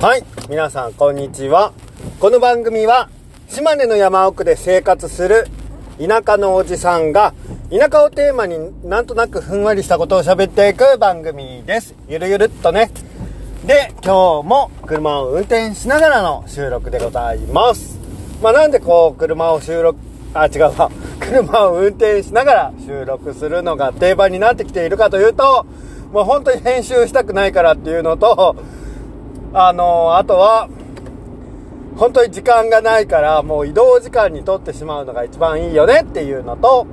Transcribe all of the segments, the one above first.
はい、皆さんこんにちは。この番組は島根の山奥で生活する田舎のおじさんが田舎をテーマになんとなくふんわりしたことを喋っていく番組です。ゆるゆるっとね。で、今日も車を運転しながらの収録でございます。まあなんでこう車を収録、あ、違うわ。車を運転しながら収録するのが定番になってきているかというと、もう本当に編集したくないからっていうのと、あのあとは、本当に時間がないから、もう移動時間にとってしまうのが一番いいよねっていうのと、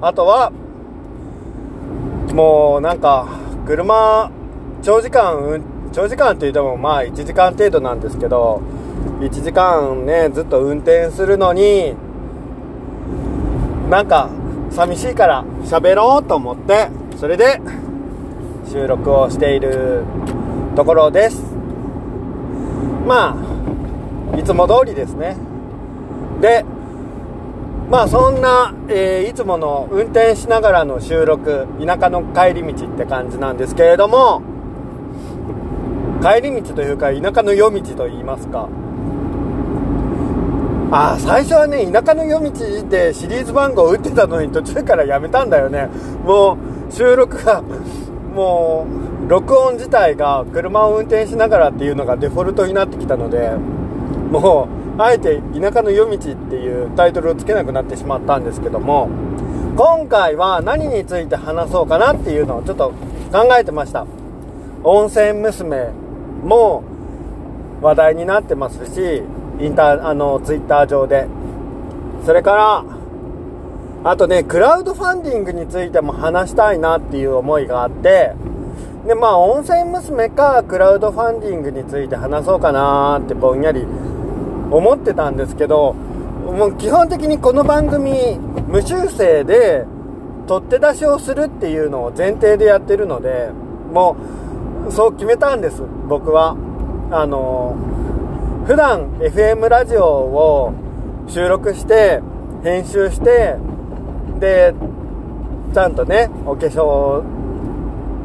あとは、もうなんか、車、長時間、長時間って言ってもまあ1時間程度なんですけど、1時間ね、ずっと運転するのに、なんか、寂しいから喋ろうと思って、それで、収録をしているところです。まあ、いつも通りですね。で、まあそんな、えーいつもの運転しながらの収録、田舎の帰り道って感じなんですけれども、帰り道というか田舎の夜道と言いますか。ああ、最初はね、田舎の夜道でシリーズ番号打ってたのに途中からやめたんだよね。もう収録が、もう録音自体が車を運転しながらっていうのがデフォルトになってきたので、もう、あえて田舎の夜道っていうタイトルをつけなくなってしまったんですけども、今回は何について話そうかなっていうのをちょっと考えてました。温泉娘も話題になってますし、インター、あの、ツイッター上で。それから、あとね、クラウドファンディングについても話したいなっていう思いがあって、で、まあ、温泉娘かクラウドファンディングについて話そうかなってぼんやり思ってたんですけど、もう基本的にこの番組、無修正で取って出しをするっていうのを前提でやってるので、もう、そう決めたんです、僕は。あの、普段 FM ラジオを収録して、編集して、で、ちゃんとね、お化粧、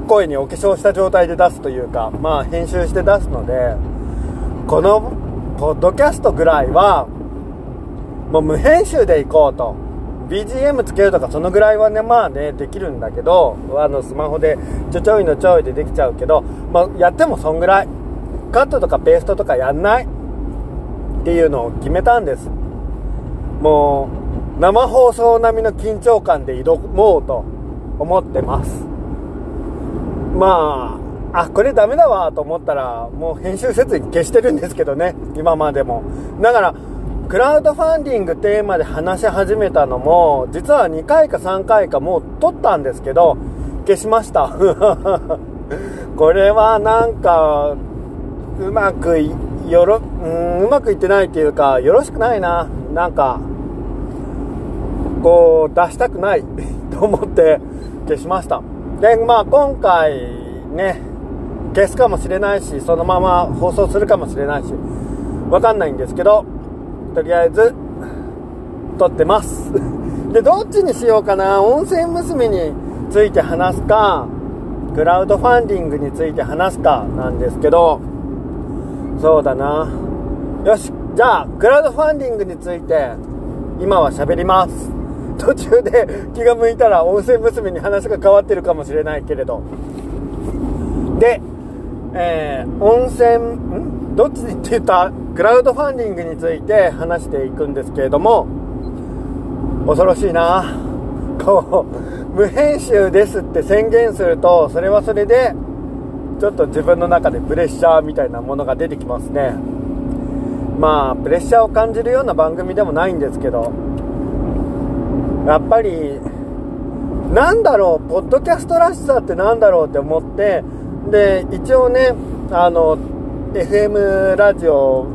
声にお化粧した状態で出すというか、まあ編集して出すので、この、ポッドキャストぐらいは、もう無編集でいこうと。BGM つけるとかそのぐらいはね、まあね、できるんだけど、あの、スマホでちょちょいのちょいでできちゃうけど、まあ、やってもそんぐらい。カットとかペーストとかやんない？っていうのを決めたんです。もう、生放送並みの緊張感で挑もうと思ってます。まあ、あ、これダメだわと思ったら、もう編集せずに消してるんですけどね、今までも。だから、クラウドファンディングテーマで話し始めたのも、実は2回か3回かもう撮ったんですけど、消しました。これはなんか、うまくい、よろ、うん、うまくいってないっていうか、よろしくないな。なんか、こう、出したくないと思って消しました。で、まあ今回ね、消すかもしれないし、そのまま放送するかもしれないし、わかんないんですけど、とりあえず、撮ってます。で、どっちにしようかな？温泉娘について話すか、クラウドファンディングについて話すかなんですけど、そうだな。よし、じゃあ、クラウドファンディングについて、今は喋ります。途中で気が向いたら温泉娘に話が変わってるかもしれないけれど。で、えー、温泉、ん？どっちって言った？クラウドファンディングについて話していくんですけれども、恐ろしいな。こう、無編集ですって宣言すると、それはそれで、ちょっと自分の中でプレッシャーみたいなものが出てきますね。まあ、プレッシャーを感じるような番組でもないんですけど、やっぱり、なんだろう、ポッドキャストらしさってなんだろうって思って、で、一応ね、あの、FM ラジオ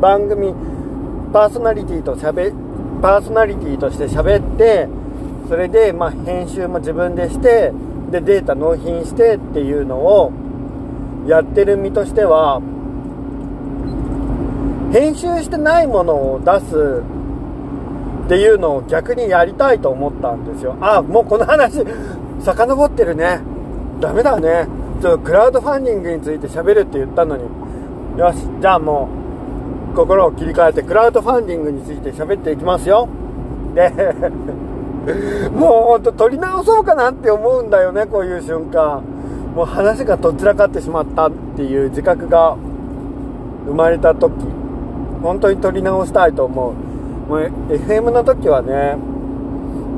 番組パーソナリティと喋、パーソナリティとして喋って、それで、まあ、編集も自分でして、で、データ納品してっていうのをやってる身としては、編集してないものを出すっていうのを逆にやりたいと思ったんですよ。あ、もうこの話、遡ってるね。ダメだね。ちょっとクラウドファンディングについて喋るって言ったのに、よしじゃあもう心を切り替えてクラウドファンディングについて喋っていきますよで もうほんと取り直そうかなって思うんだよねこういう瞬間もう話がどちらかってしまったっていう自覚が生まれた時本当に取り直したいと思うもう FM の時はね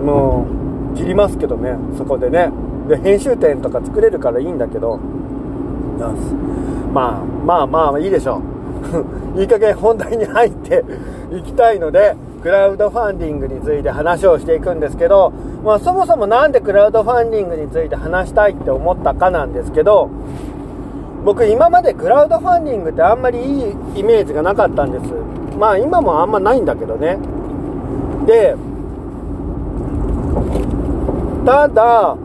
もう切りますけどねそこでね。で編集点とか作れるからいいんだけど。まあまあまあいいでしょう。いい加減本題に入っていきたいのでクラウドファンディングについて話をしていくんですけど、まあ、そもそも何でクラウドファンディングについて話したいって思ったかなんですけど僕今までクラウドファンディングってあんまりいいイメージがなかったんです。まあ今もあんまないんだけどね。でただ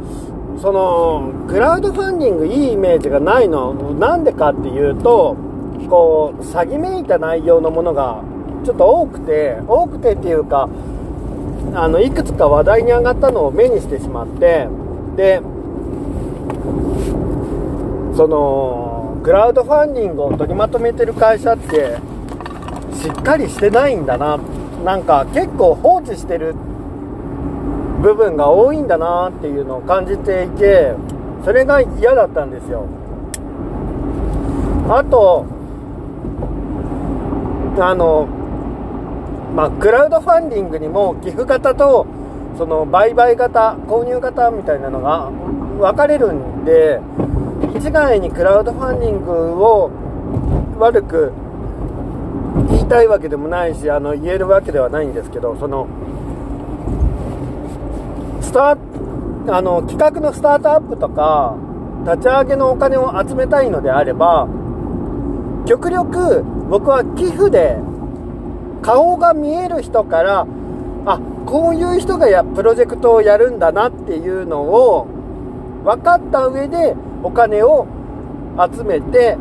そのクラウドファンディングいいイメージがないの。なんでかっていうとこう詐欺めいた内容のものがちょっと多くて多くてっていうかあのいくつか話題に上がったのを目にしてしまってでそのクラウドファンディングを取りまとめてる会社ってしっかりしてないんだな。なんか結構放置してる部分が多いんだなっていうのを感じていてそれが嫌だったんですよ。あとあのまあ、クラウドファンディングにも寄付型とその売買型購入型みたいなのが分かれるんで一概にクラウドファンディングを悪く言いたいわけでもないしあの言えるわけではないんですけどそのスタあの企画のスタートアップとか立ち上げのお金を集めたいのであれば極力僕は寄付で顔が見える人からあこういう人がやプロジェクトをやるんだなっていうのを分かった上でお金を集めて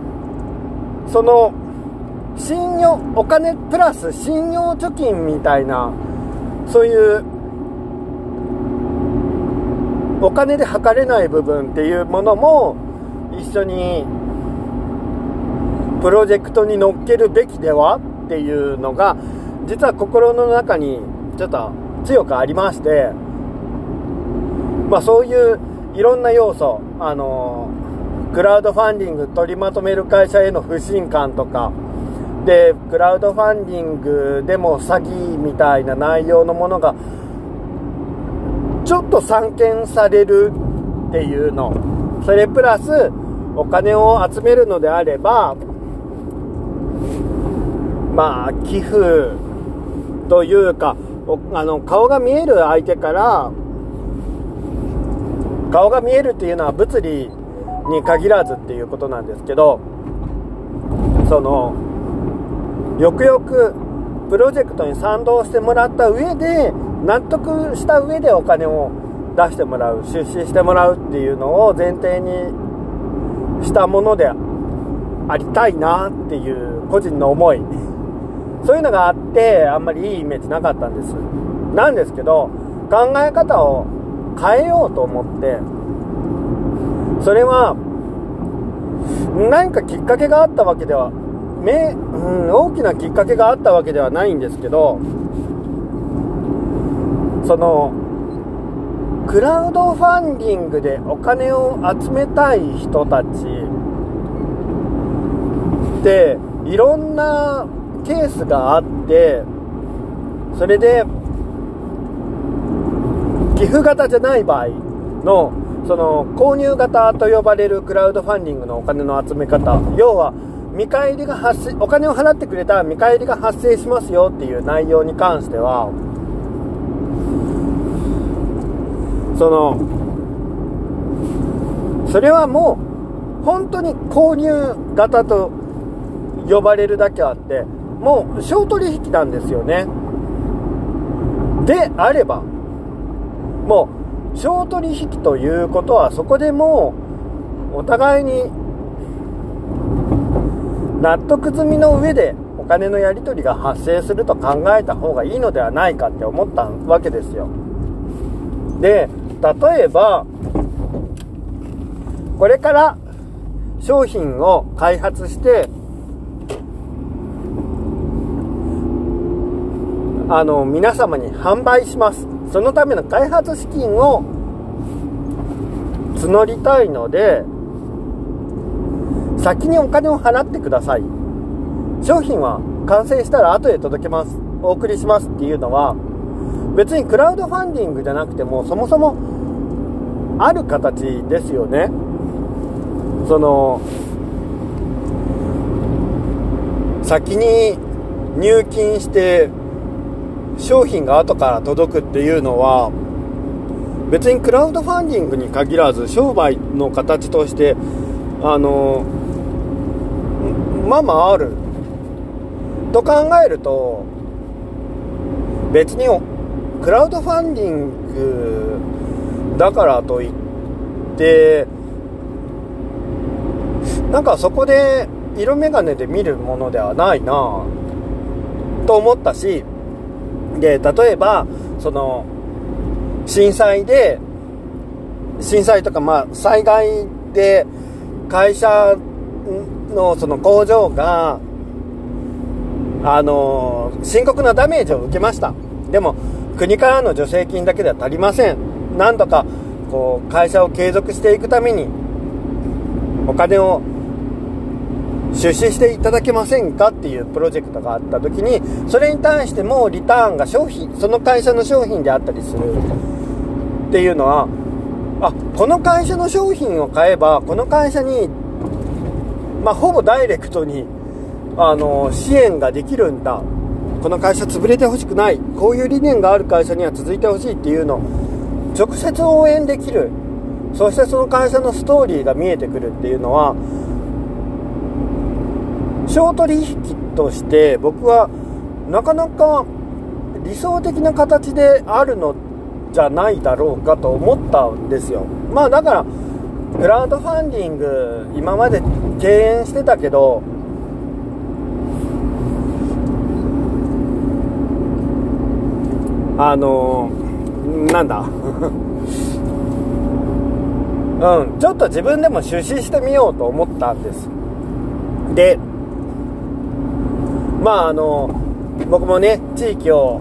その信用お金プラス信用貯金みたいなそういうお金で測れない部分っていうものも一緒にプロジェクトに乗っけるべきではっていうのが実は心の中にちょっと強くありましてまあそういういろんな要素あのクラウドファンディング取りまとめる会社への不信感とかでクラウドファンディングでも詐欺みたいな内容のものがちょっと散見されるっていうの。それプラスお金を集めるのであればまあ寄付というかあの顔が見える相手から顔が見えるっていうのは物理に限らずっていうことなんですけどそのよくよくプロジェクトに賛同してもらった上で納得した上でお金を出してもらう出資してもらうっていうのを前提にしたものでありたいなっていう個人の思い。そういうのがあってあんまりいいイメージなかったんです。なんですけど考え方を変えようと思って。それは何かきっかけがあったわけではめ、うん、大きなきっかけがあったわけではないんですけどそのクラウドファンディングでお金を集めたい人たちっていろんなケースがあってそれで寄付型じゃない場合のその購入型と呼ばれるクラウドファンディングのお金の集め方要は見返りが発生お金を払ってくれたら見返りが発生しますよっていう内容に関してはそのそれはもう本当に購入型と呼ばれるだけあってもう小取引なんですよね。であればもう小取引ということはそこでもうお互いに納得済みの上でお金のやり取りが発生すると考えた方がいいのではないかって思ったわけですよ。で、例えば、これから商品を開発して、あの、皆様に販売します。そのための開発資金を募りたいので、先にお金を払ってください。商品は完成したら後で届けます。お送りしますっていうのは別にクラウドファンディングじゃなくてもそもそもある形ですよね。その先に入金して商品が後から届くっていうのは別にクラウドファンディングに限らず商売の形としてあのまあまあある。と考えると別にクラウドファンディングだからといってなんかそこで色眼鏡で見るものではないなと思ったしで例えばその震災で震災とかまあ災害で会社のその工場があの深刻なダメージを受けました。でも国からの助成金だけでは足りません。なんとかこう会社を継続していくためにお金を出資していただけませんかっていうプロジェクトがあった時にそれに対してもリターンが商品その会社の商品であったりする。っていうのはあこの会社の商品を買えばこの会社にまあ、ほぼダイレクトにあの支援ができるんだ。この会社潰れてほしくない。こういう理念がある会社には続いてほしいっていうの。を直接応援できる。そしてその会社のストーリーが見えてくるっていうのは小取引として僕はなかなか理想的な形であるのじゃないだろうかと思ったんですよ。まあだからクラウドファンディング今まで敬遠してたけどあのなんだ？うんちょっと自分でも出資してみようと思ったんです。でまああの僕もね地域を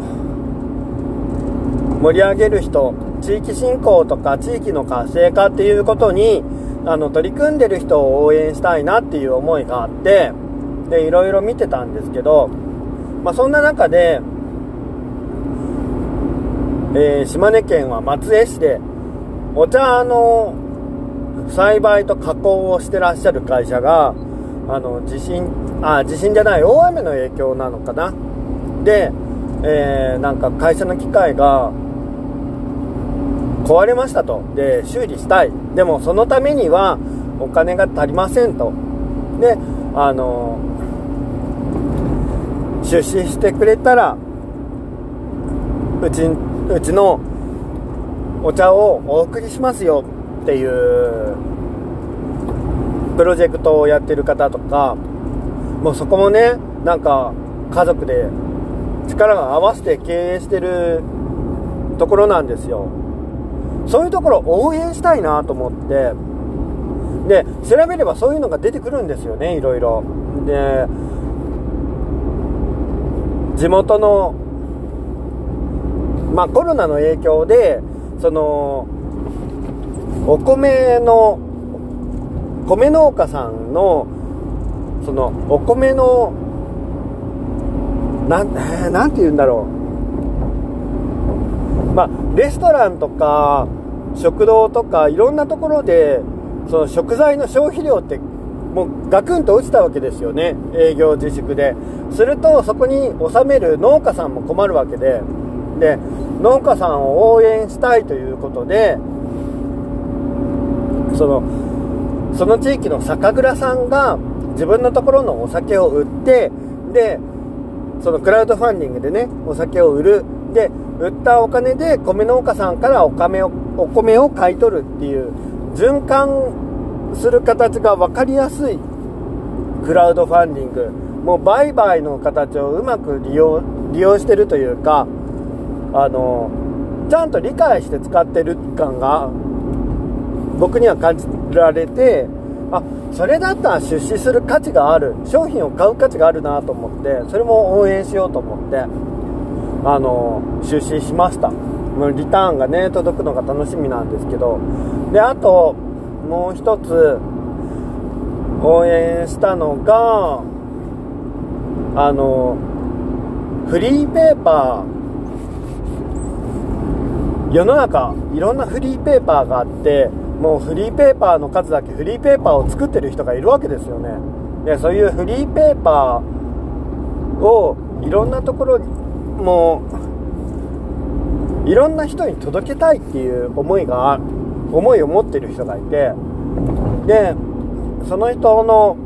盛り上げる人地域振興とか地域の活性化っていうことにあの取り組んでる人を応援したいなっていう思いがあってでいろいろ見てたんですけど、まあ、そんな中で、えー、島根県は松江市でお茶の栽培と加工をしてらっしゃる会社があの地震あ地震じゃない大雨の影響なのかな？で、えー、なんか会社の機械が壊れましたと。で、修理したい。でもそのためにはお金が足りませんと。で、あの、出資してくれたら、うち、うちのお茶をお送りしますよっていうプロジェクトをやってる方とか、もうそこもね、なんか家族で力が合わせて経営してるところなんですよ。そういうところを応援したいなと思って。で調べればそういうのが出てくるんですよねいろいろ。で地元のまあコロナの影響でそのお米の米農家さんのそのお米のなんなんて言うんだろう、レストランとか食堂とかいろんなところでその食材の消費量ってもうガクンと落ちたわけですよね。営業自粛で。するとそこに納める農家さんも困るわけで。で農家さんを応援したいということでそのその地域の酒蔵さんが自分のところのお酒を売ってでそのクラウドファンディングでねお酒を売るで売ったお金で米農家さんからお米をお米を買い取るっていう循環する形が分かりやすいクラウドファンディング。もう売買の形をうまく利用利用してるというかあのちゃんと理解して使ってる感が僕には感じられてあそれだったら出資する価値がある商品を買う価値があるなと思ってそれも応援しようと思って。あの出資しました。リターンがね届くのが楽しみなんですけど。であともう一つ応援したのがあのフリーペーパー。世の中いろんなフリーペーパーがあってもうフリーペーパーの数だけフリーペーパーを作ってる人がいるわけですよね。でそういうフリーペーパーをいろんなところにもういろんな人に届けたいっていう思いが思いを持ってる人がいてでその人の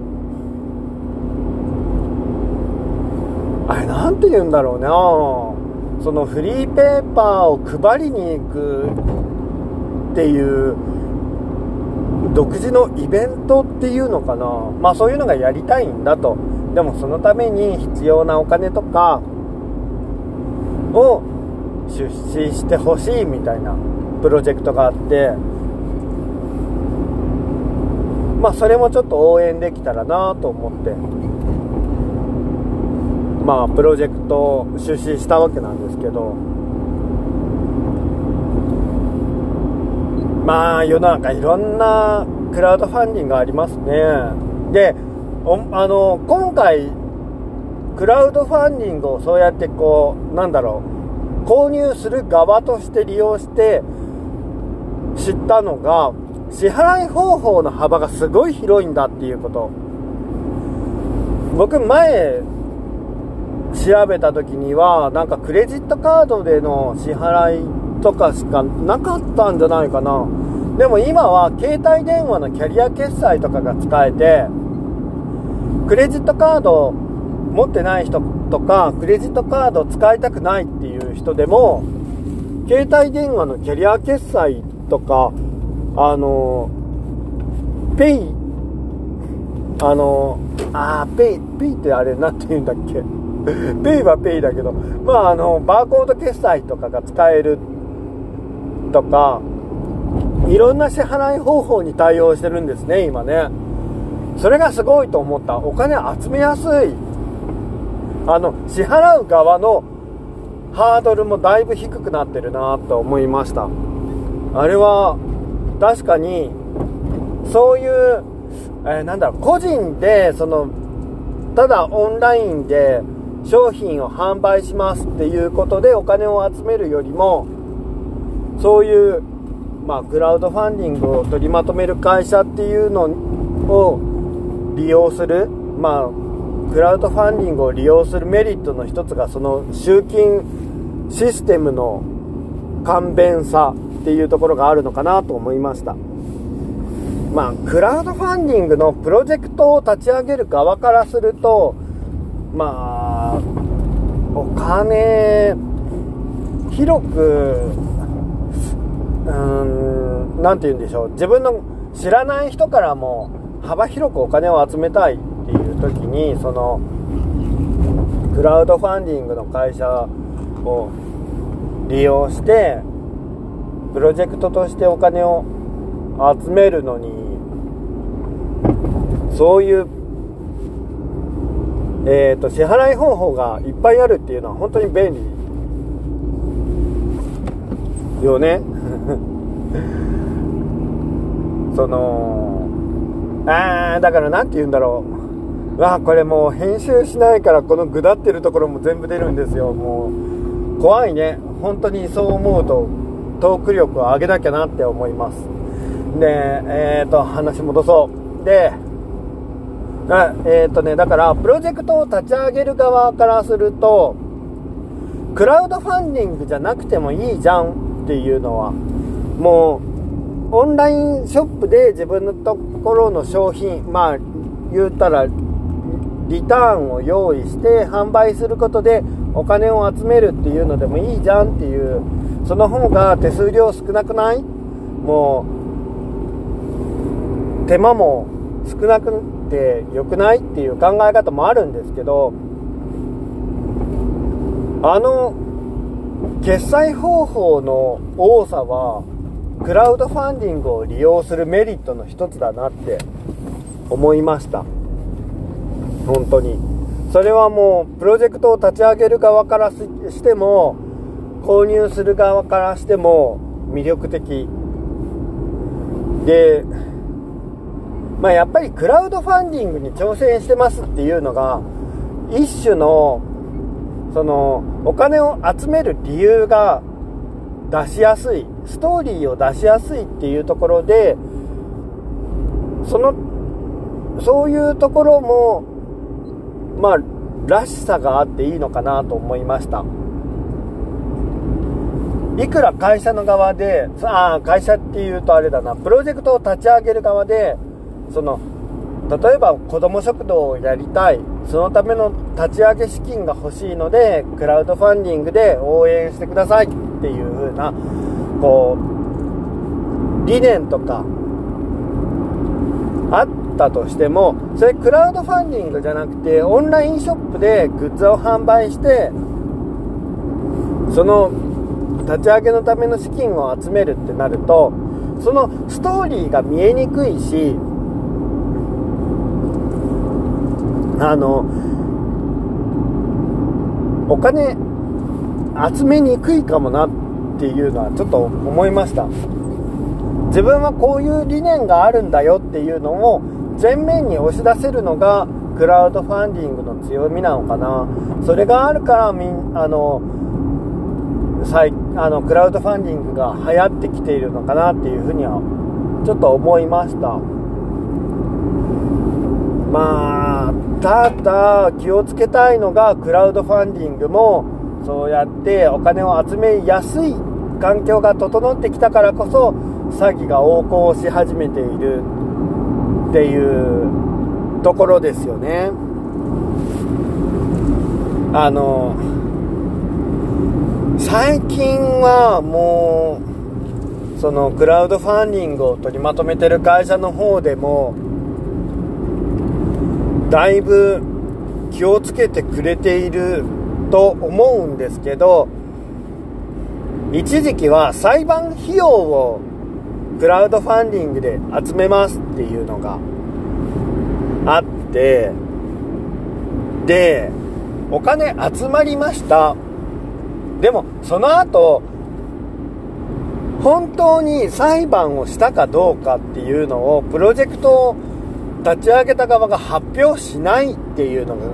あれなんて言うんだろうな。そのフリーペーパーを配りに行くっていう独自のイベントっていうのかな。まあそういうのがやりたいんだと。でもそのために必要なお金とかを出資してほしいみたいなプロジェクトがあってまあそれもちょっと応援できたらなと思ってまあプロジェクトを出資したわけなんですけどまあ世の中いろんなクラウドファンディングがありますね。であの今回クラウドファンディングをそうやってこうなんだろう購入する側として利用して知ったのが支払い方法の幅がすごい広いんだっていうこと。僕前調べた時にはなんかクレジットカードでの支払いとかしかなかったんじゃないかな。でも今は携帯電話のキャリア決済とかが使えてクレジットカード持ってない人とかクレジットカード使いたくないっていう人でも携帯電話のキャリア決済とかあのペイあのあペイペイってあれ何て言うんだっけ？ペイはペイだけどまああのバーコード決済とかが使えるとかいろんな支払い方法に対応してるんですね今ね。それがすごいと思った。お金集めやすい。あの支払う側のハードルもだいぶ低くなってるなと思いました。あれは確かにそういう、えー、なんだろう個人でそのただオンラインで商品を販売しますっていうことでお金を集めるよりもそういうまあクラウドファンディングを取りまとめる会社っていうのを利用するまあクラウドファンディングを利用するメリットの一つがその集金システムの簡便さっていうところがあるのかなと思いました。まあ、クラウドファンディングのプロジェクトを立ち上げる側からすると、まあ、お金、広く、うーん、なんて言うんでしょう、自分の知らない人からも幅広くお金を集めたいっていう時に、その、クラウドファンディングの会社を利用して、プロジェクトとしてお金を集めるのにそういうえーと、支払い方法がいっぱいあるっていうのは本当に便利。よね。そのあーだから何て言うんだろう。わあこれもう編集しないからこのぐだってるところも全部出るんですよ。もう怖いね。本当にそう思うとトーク力を上げなきゃなって思います。でえっ、ー、と話戻そう。でえっ、ー、とねだからプロジェクトを立ち上げる側からするとクラウドファンディングじゃなくてもいいじゃんっていうのはもうオンラインショップで自分のところの商品まあ言うたらリターンを用意して販売することでお金を集めるっていうのでもいいじゃんっていうその方が手数料少なくない？もう手間も少なくて良くないっていう考え方もあるんですけどあの決済方法の多さはクラウドファンディングを利用するメリットの一つだなって思いました。本当に。それはもうプロジェクトを立ち上げる側からしても購入する側からしても魅力的。でまあやっぱりクラウドファンディングに挑戦してますっていうのが一種のそのお金を集める理由が出しやすいストーリーを出しやすいっていうところでそのそういうところもまあらしさがあっていいのかなと思いました。いくら会社の側でああ会社っていうとあれだな。プロジェクトを立ち上げる側でその例えば子ども食堂をやりたい。そのための立ち上げ資金が欲しいのでクラウドファンディングで応援してくださいっていう風なこう理念とかったとしてもそれクラウドファンディングじゃなくてオンラインショップでグッズを販売してその立ち上げのための資金を集めるってなるとそのストーリーが見えにくいしあのお金集めにくいかもなっていうのはちょっと思いました。自分はこういう理念があるんだよっていうのを前面に押し出せるのがクラウドファンディングの強みなのかな。それがあるからみんあの最あのクラウドファンディングが流行ってきているのかなっていうふうにはちょっと思いました。まあただ気をつけたいのがクラウドファンディングもそうやってお金を集めやすい環境が整ってきたからこそ詐欺が横行し始めている。っていうところですよね。あの最近はもうそのクラウドファンディングを取りまとめてる会社の方でもだいぶ気をつけてくれていると思うんですけど一時期は裁判費用をクラウドファンディングで集めますっていうのがあってでお金集まりました。でもその後本当に裁判をしたかどうかっていうのをプロジェクトを立ち上げた側が発表しないっていうのが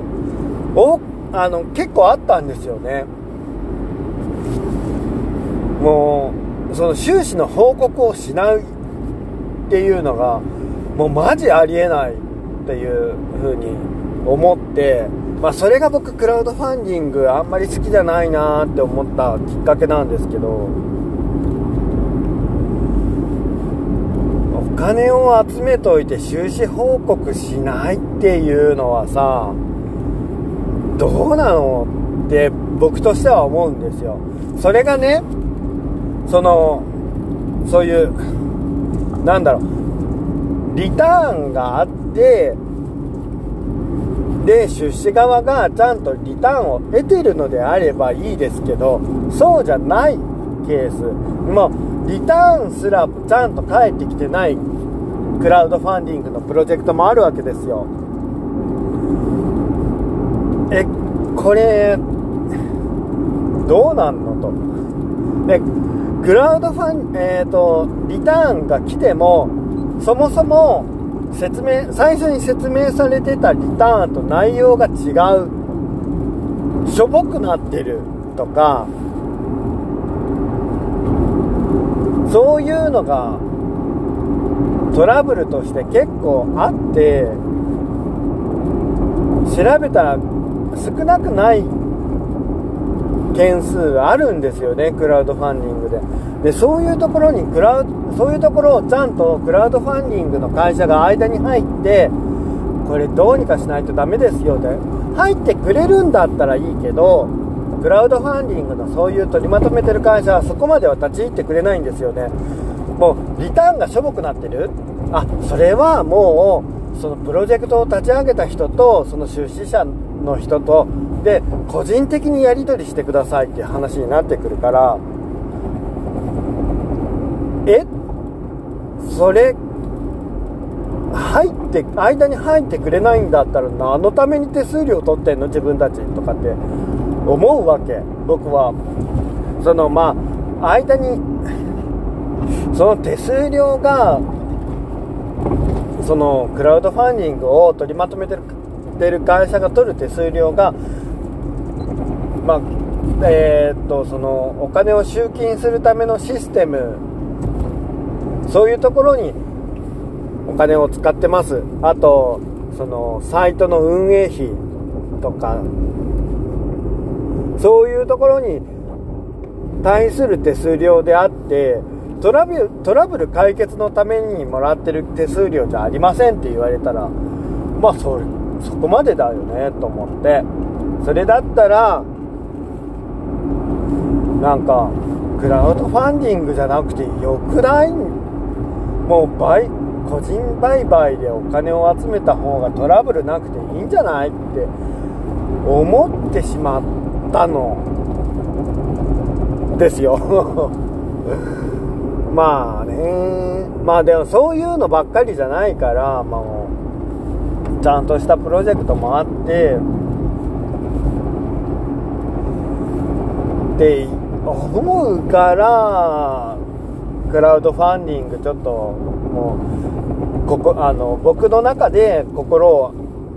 おあの結構あったんですよね。もうその収支の報告をしないっていうのがもうマジありえないっていう風に思ってまあそれが僕クラウドファンディングあんまり好きじゃないなって思ったきっかけなんですけどお金を集めといて収支報告しないっていうのはさどうなのって僕としては思うんですよ。それがねそのそういうなんだろう。リターンがあってで出資側がちゃんとリターンを得てるのであればいいですけどそうじゃないケース。もうリターンすらちゃんと返ってきてないクラウドファンディングのプロジェクトもあるわけですよ。えこれどうなんのと。でクラウドファンえっ、ー、とリターンが来てもそもそも説明最初に説明されてたリターンと内容が違う。しょぼくなってるとかそういうのがトラブルとして結構あって調べたら少なくない件数があるんですよねクラウドファンディングで。でそういうところにクラウそういうところをちゃんとクラウドファンディングの会社が間に入ってこれどうにかしないとダメですよって入ってくれるんだったらいいけどクラウドファンディングのそういう取りまとめてる会社はそこまでは立ち入ってくれないんですよね。もうリターンがしょぼくなってる。あそれはもうそのプロジェクトを立ち上げた人とその出資者の人とで個人的にやり取りしてくださいっていう話になってくるからえ？それ入って間に入ってくれないんだったら何のために手数料取ってんの？自分たちとかって思うわけ。僕は。そのまあ間にその手数料がそのクラウドファンディングを取りまとめてる会社が取る手数料がまあえー、っとそのお金を集金するためのシステムそういうところにお金を使ってますあとそのサイトの運営費とかそういうところに対する手数料であってトラブトラブル解決のためにもらってる手数料じゃありませんって言われたらまあそそこまでだよねと思って。それだったらなんかクラウドファンディングじゃなくてよくない？もう倍個人売買でお金を集めた方がトラブルなくていいんじゃない？って思ってしまったの。ですよ。まあね。まあでもそういうのばっかりじゃないからもうちゃんとしたプロジェクトもあってって思うからクラウドファンディングちょっともうここあの僕の中で心を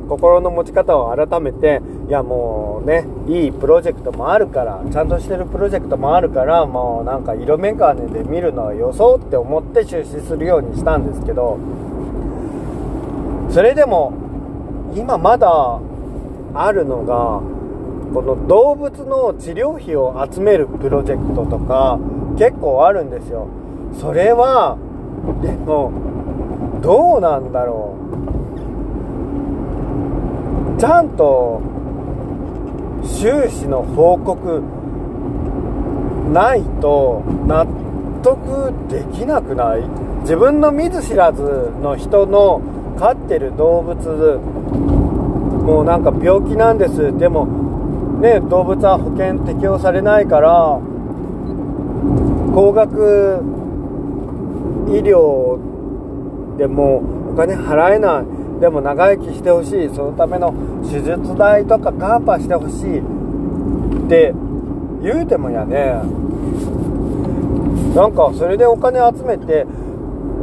心の持ち方を改めていやもうねいいプロジェクトもあるからちゃんとしてるプロジェクトもあるからもうなんか色眼鏡で見るのは予想って思って出資するようにしたんですけどそれでも今まだあるのがこの動物の治療費を集めるプロジェクトとか結構あるんですよ。それはでもどうなんだろう。ちゃんと収支の報告ないと納得できなくない？自分の見ず知らずの人の飼ってる動物もうなんか病気なんです。でもね動物は保険適用されないから高額医療でもお金払えない。でも長生きしてほしい。そのための手術代とかカーパーしてほしい。って言うてもやね。なんかそれでお金集めて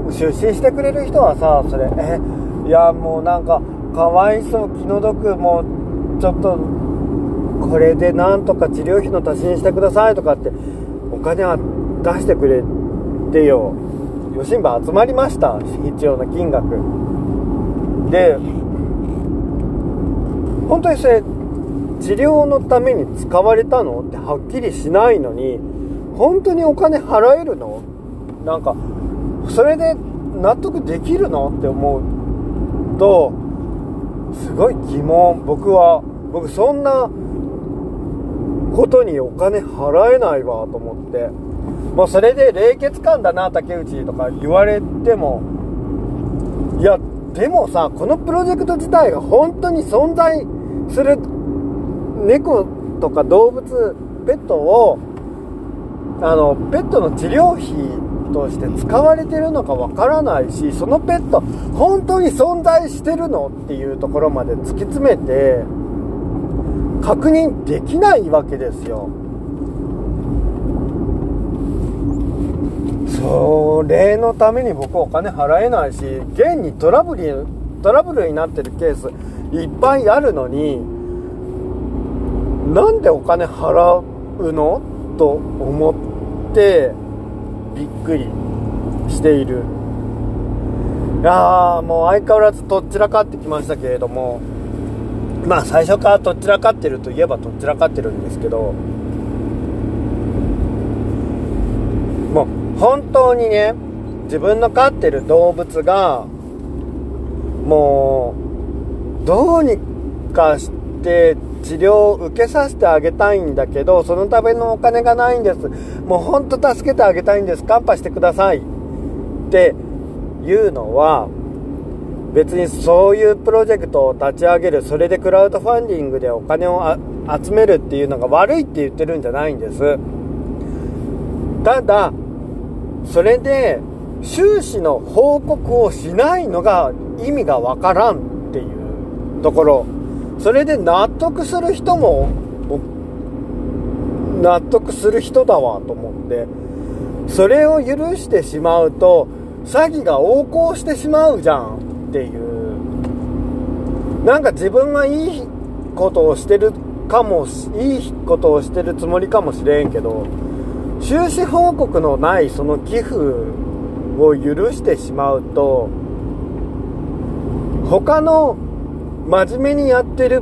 出資してくれる人はさそれえいやもうなんかかわいそう気の毒もうちょっとこれでなんとか治療費の足しにしてくださいとかってお金は出してくれてよ。余震部集まりました。必要な金額。で本当にそれ治療のために使われたのってはっきりしないのに本当にお金払えるの？なんかそれで納得できるの？って思う。とすごい疑問。僕は僕そんなことにお金払えないわと思って。もうそれで冷血感だな竹内とか言われても。いやでもさこのプロジェクト自体が本当に存在する猫とか動物ペットをあのペットの治療費として使われてるのかわからないしそのペット本当に存在してるのっていうところまで突き詰めて確認できないわけですよ。それのために僕お金払えないし現にトラブルトラブルになってるケースいっぱいあるのになんでお金払うの？と思ってびっくりしている。いやーもう相変わらずとっちらかってきましたけれども。まあ最初からとっちらかってるといえばとっちらかってるんですけど。もう本当にね自分の飼ってる動物がもうどうにかして治療を受けさせてあげたいんだけどそのためのお金がないんです。もうほんと助けてあげたいんです。カンパしてください。っていうのは別にそういうプロジェクトを立ち上げる。それでクラウドファンディングでお金を集めるっていうのが悪いって言ってるんじゃないんです。ただそれで収支の報告をしないのが意味がわからんっていうところ。それで納得する人も納得する人だわと思ってそれを許してしまうと詐欺が横行してしまうじゃんっていう。なんか自分がいいことをしてるかもいいことをしてるつもりかもしれんけど収支報告のないその寄付を許してしまうと他の真面目にやってる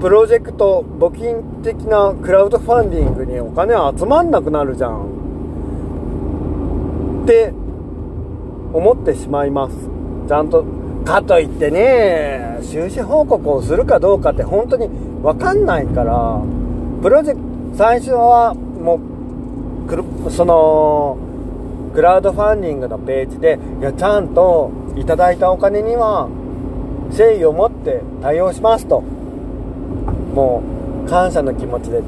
プロジェクト募金的なクラウドファンディングにお金集まんなくなるじゃん。って思ってしまいます。ちゃんと。かといってね収支報告をするかどうかって本当に分かんないからプロジェクト最初はもうそのクラウドファンディングのページでいやちゃんといただいたお金には誠意を持って対応しますともう感謝の気持ちで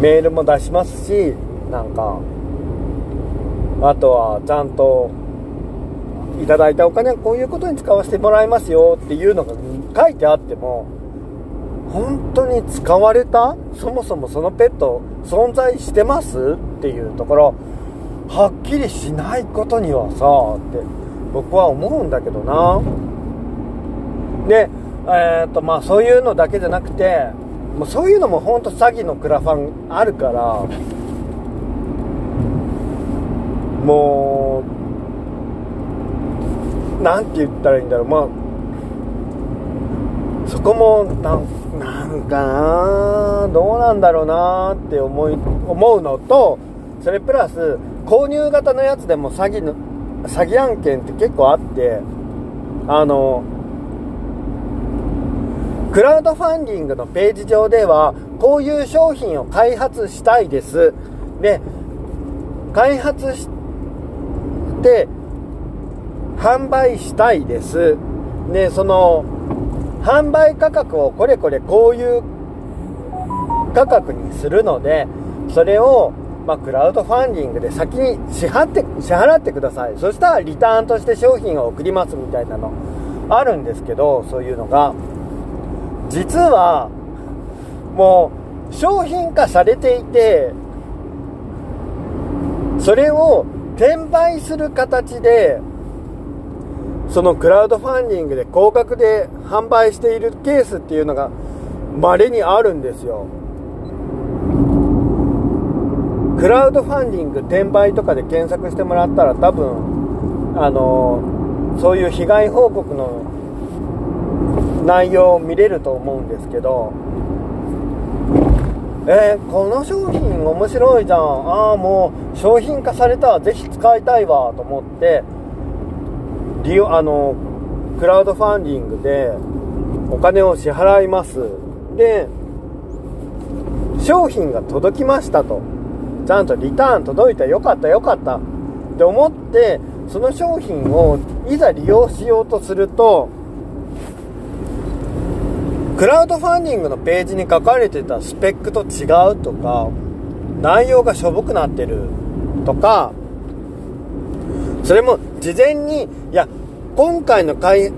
メールも出しますしなんかあとはちゃんといただいたお金はこういうことに使わせてもらいますよっていうのが書いてあっても本当に使われた？そもそもそのペット存在してますっていうところはっきりしないことにはさって僕は思うんだけどな。でえー、っとまあそういうのだけじゃなくてもうそういうのも本当詐欺のクラファンあるからもうなんて言ったらいいんだろう。まあそこもななんかなどうなんだろうなって思い思うのとそれプラス購入型のやつでも詐欺の詐欺案件って結構あってあのクラウドファンディングのページ上ではこういう商品を開発したいです。で開発して販売したいです。でその販売価格をこれこれこういう価格にするのでそれをまあ、クラウドファンディングで先に支払って支払ってください。そしたらリターンとして商品を送りますみたいなのあるんですけどそういうのが。実はもう商品化されていてそれを転売する形でそのクラウドファンディングで高額で販売しているケースっていうのが稀にあるんですよ。クラウドファンディング転売とかで検索してもらったら多分あのそういう被害報告の内容を見れると思うんですけどえー、この商品面白いじゃん。ああもう商品化されたぜひ使いたいわ。と思って利用あのクラウドファンディングでお金を支払います。で商品が届きましたと。ちゃんとリターン届いたよかったよかった。って思ってその商品をいざ利用しようとするとクラウドファンディングのページに書かれてたスペックと違うとか内容がしょぼくなってるとかそれも事前にいや今回の開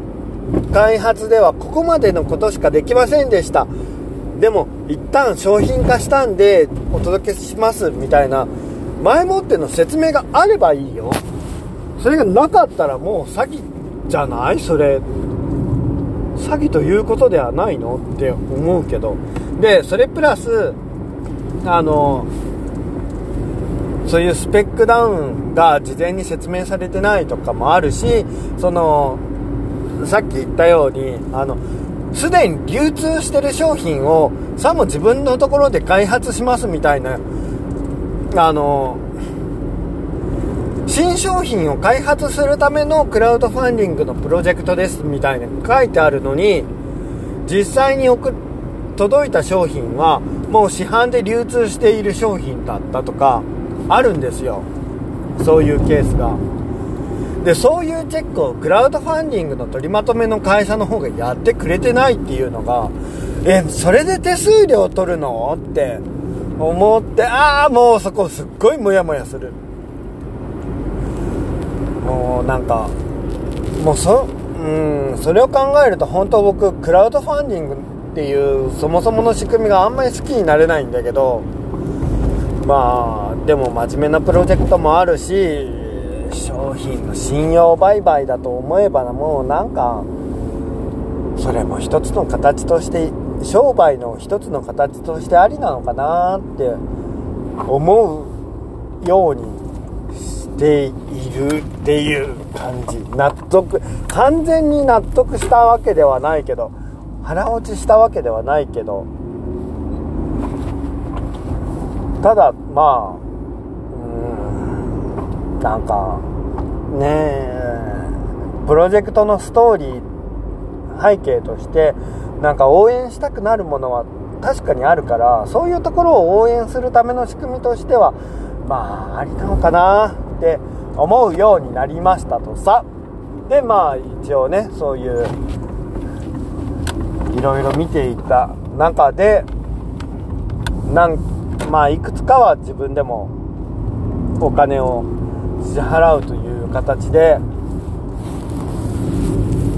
発ではここまでのことしかできませんでした。でも一旦商品化したんでお届けしますみたいな前もっての説明があればいいよ。それがなかったらもう詐欺じゃない？それ。詐欺ということではないのって思うけど。でそれプラスあのそういうスペックダウンが事前に説明されてないとかもあるしそのさっき言ったようにあのすでに流通してる商品をさも自分のところで開発しますみたいなあの新商品を開発するためのクラウドファンディングのプロジェクトですみたいな書いてあるのに実際に送届いた商品はもう市販で流通している商品だったとかあるんですよ。そういうケースが。でそういうチェックをクラウドファンディングの取りまとめの会社の方がやってくれてないっていうのがえそれで手数料取るの？って思ってああもうそこすっごいモヤモヤする。もうなんかもうそうんそれを考えると本当僕クラウドファンディングっていうそもそもの仕組みがあんまり好きになれないんだけどまあでも真面目なプロジェクトもあるし商品の信用売買だと思えばもうなんかそれも一つの形として商売の一つの形としてありなのかなって思うようにているっていう感じ納得完全に納得したわけではないけど腹落ちしたわけではないけどただまあうんなんかねえプロジェクトのストーリー背景としてなんか応援したくなるものは確かにあるからそういうところを応援するための仕組みとしてはまあありなのかな。って思うようになりましたとさ。でまあ一応ねそういういろいろ見ていた中でなんまあいくつかは自分でもお金を支払うという形で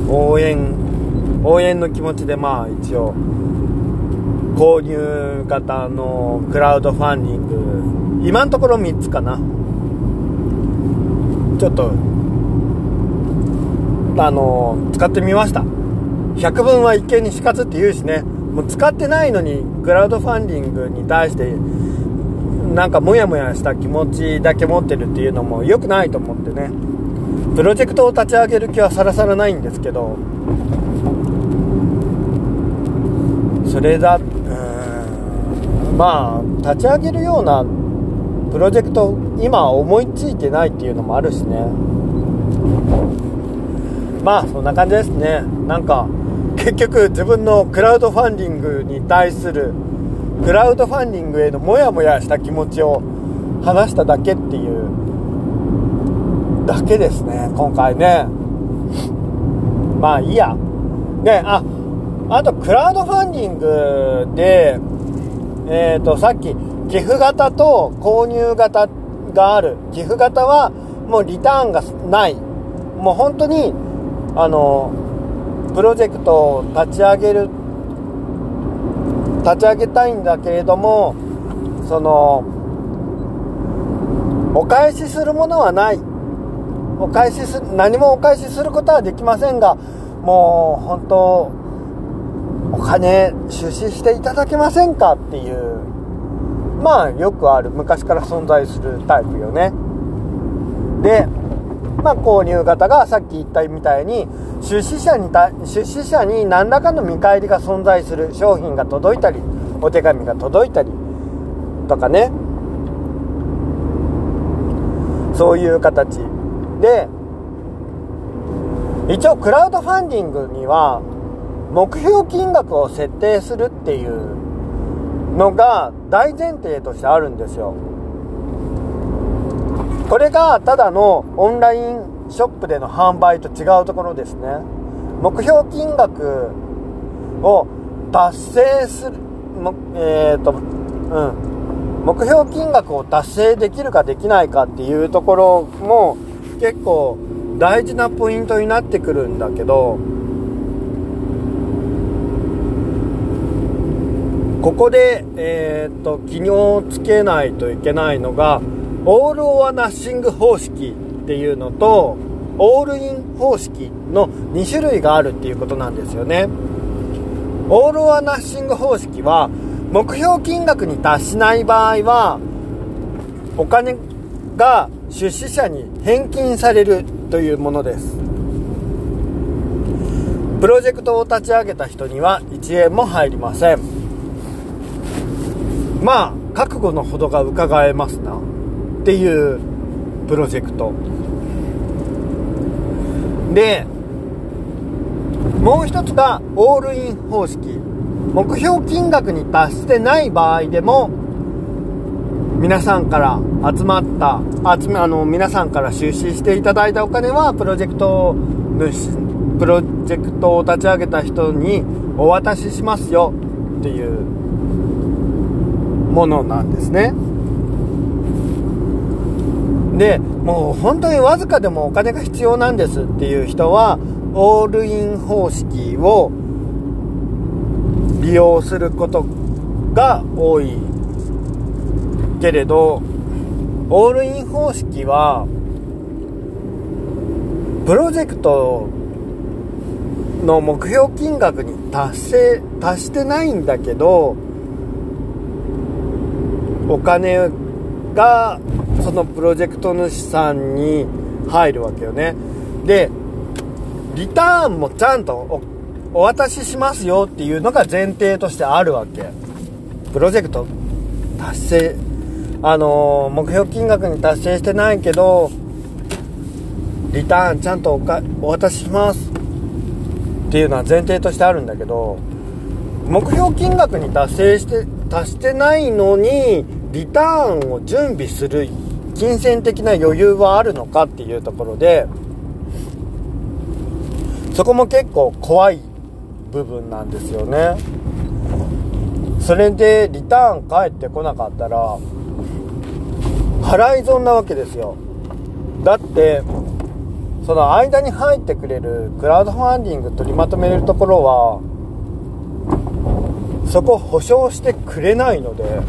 応援応援の気持ちでまあ一応購入型のクラウドファンディング今のところ3つかな。ちょっとあの使ってみました。百聞は一見にしかずって言うしね。もう使ってないのにクラウドファンディングに対してなんかモヤモヤした気持ちだけ持ってるっていうのも良くないと思ってね。プロジェクトを立ち上げる気はさらさらないんですけど。それだうんまあ立ち上げるようなプロジェクト今思いついてないっていうのもあるしね。まあそんな感じですね。なんか結局自分のクラウドファンディングに対するクラウドファンディングへのモヤモヤした気持ちを話しただけっていうだけですね今回ね。まあいいや。でああとクラウドファンディングでえっ、ー、とさっき寄付型と購入型がある。寄付型はもうリターンがない。もう本当にあのプロジェクトを立ち上げる立ち上げたいんだけれどもそのお返しするものはない。お返しす何もお返しすることはできませんがもう本当お金出資していただけませんかっていうまあよくある昔から存在するタイプよね。でまあ、購入型がさっき言ったみたいに出資者に出資者に何らかの見返りが存在する商品が届いたりお手紙が届いたりとかね。そういう形で一応クラウドファンディングには目標金額を設定するっていうのが大前提としてあるんですよ。これがただのオンラインショップでの販売と違うところですね。目標金額を達成するえっ、ー、とうん。目標金額を達成できるかできないかっていうところも結構大事なポイントになってくるんだけどここで、えーと、と気をつけないといけないのがオール・オア・ナッシング方式っていうのとオールイン方式の2種類があるっていうことなんですよね。オール・オア・ナッシング方式は目標金額に達しない場合はお金が出資者に返金されるというものです。プロジェクトを立ち上げた人には1円も入りません。まあ覚悟のほどが伺えますなっていうプロジェクト。でもう一つがオールイン方式。目標金額に達してない場合でも皆さんから集まった集めあの皆さんから出資していただいたお金はプロジェクト主プロジェクトを立ち上げた人にお渡ししますよっていうものなんですね。でもう本当にわずかでもお金が必要なんですっていう人はオールイン方式を利用することが多いけれどオールイン方式はプロジェクトの目標金額に達成達してないんだけどお金がそのプロジェクト主さんに入るわけよね。でリターンもちゃんとお渡ししますよっていうのが前提としてあるわけ。プロジェクト達成あのー、目標金額に達成してないけどリターンちゃんとおかお渡ししますっていうのは前提としてあるんだけど目標金額に達成して達してないのにリターンを準備する金銭的な余裕はあるのかっていうところでそこも結構怖い部分なんですよね。それでリターン返ってこなかったら払い損なわけですよ。だってその間に入ってくれるクラウドファンディング取りまとめるところはそこ保証してくれないので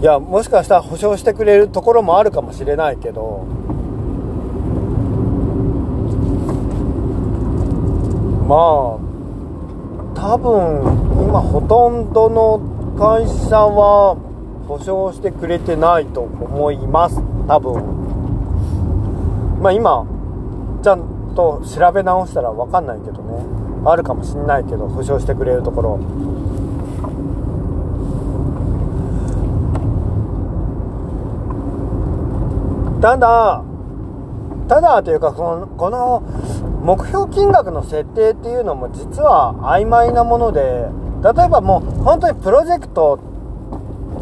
いやもしかしたら保証してくれるところもあるかもしれないけどまあ多分今ほとんどの会社は保証してくれてないと思います。多分。まあ今ちゃんと調べ直したら分かんないけどね。あるかもしんないけど保証してくれるところ。ただただというかこのこの目標金額の設定っていうのも実は曖昧なもので例えばもう本当にプロジェクト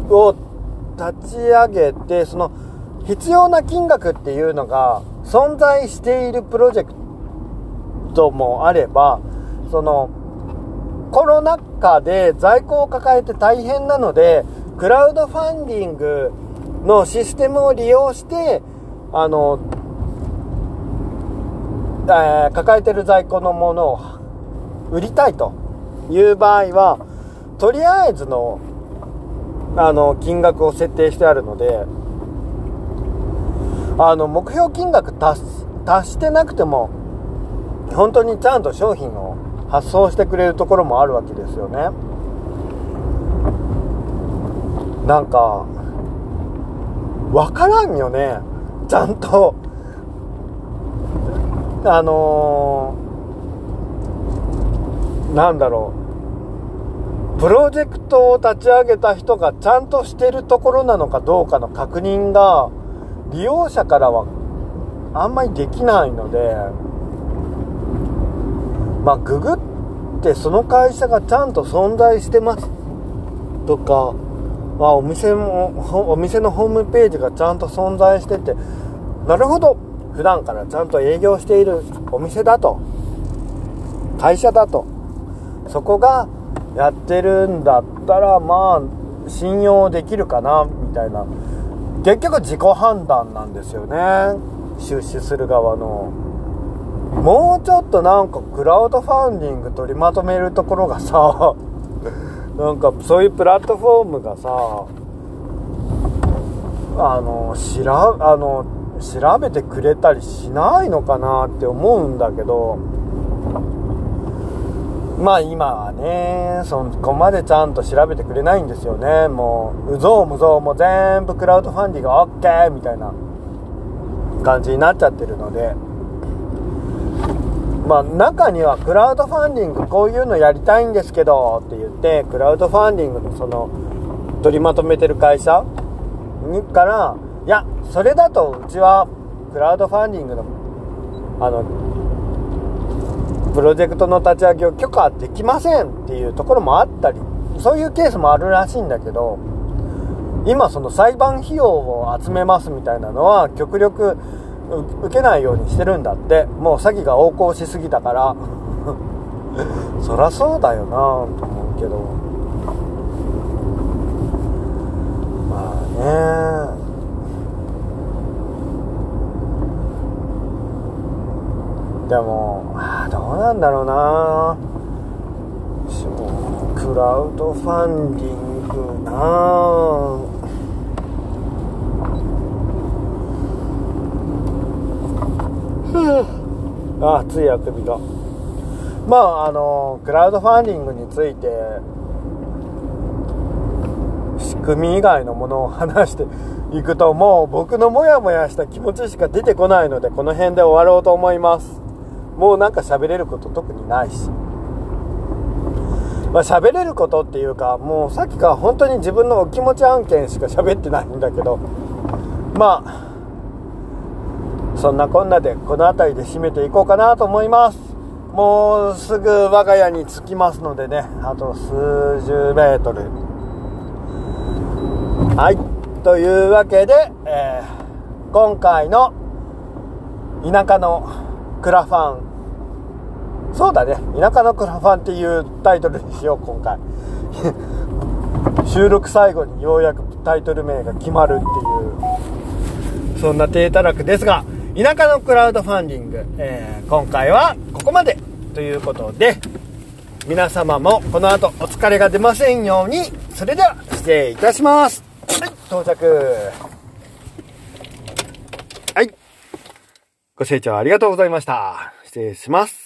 を立ち上げてその必要な金額っていうのが存在しているプロジェクトもあればそのコロナ禍で在庫を抱えて大変なのでクラウドファンディングのシステムを利用してあの、えー、抱えてる在庫のものを売りたいという場合はとりあえずのあの金額を設定してあるのであの目標金額達してなくても本当にちゃんと商品を発送してくれるところもあるわけですよね。なんか分からんよね。ちゃんと。あのー、なんだろう。プロジェクトを立ち上げた人がちゃんとしてるところなのかどうかの確認が利用者からはあんまりできないので。まあググってその会社がちゃんと存在してますとか、あ、お店もお店のホームページがちゃんと存在しててなるほど。普段からちゃんと営業しているお店だと。会社だと。そこがやってるんだったらまあ信用できるかなみたいな。結局自己判断なんですよね。出資する側の。もうちょっとなんかクラウドファンディング取りまとめるところがさなんかそういうプラットフォームがさあのしらあの調べてくれたりしないのかなって思うんだけどまあ今はね、そこまでちゃんと調べてくれないんですよね。もう、うぞうむぞうも全部クラウドファンディング OK! みたいな感じになっちゃってるので、まあ中にはクラウドファンディングこういうのやりたいんですけどって言って、クラウドファンディングのその、取りまとめてる会社にから、いや、それだとうちはクラウドファンディングの、あの、プロジェクトの立ち上げを許可できませんっていうところもあったりそういうケースもあるらしいんだけど今その裁判費用を集めますみたいなのは極力受けないようにしてるんだって。もう詐欺が横行しすぎたから。そらそうだよなと思うけど。まあね。でも、あ、どうなんだろうな。クラウドファンディングな。あ熱いあくびがまああのクラウドファンディングについて仕組み以外のものを話していくともう僕のモヤモヤした気持ちしか出てこないのでこの辺で終わろうと思います。もうなんか喋れること特にないし。まあ喋れることっていうかもうさっきから本当に自分のお気持ち案件しか喋ってないんだけど。まあそんなこんなでこの辺りで締めていこうかなと思います。もうすぐ我が家に着きますのでねあと数十メートル。はい。というわけで、えー、今回の田舎のクラファン。そうだね。田舎のクラファンっていうタイトルにしよう今回。収録最後にようやくタイトル名が決まるっていうそんな低たらくですが。田舎のクラウドファンディング、えー、今回はここまでということで皆様もこの後お疲れが出ませんようにそれでは失礼いたします。はい到着。はい。ご清聴ありがとうございました。失礼します。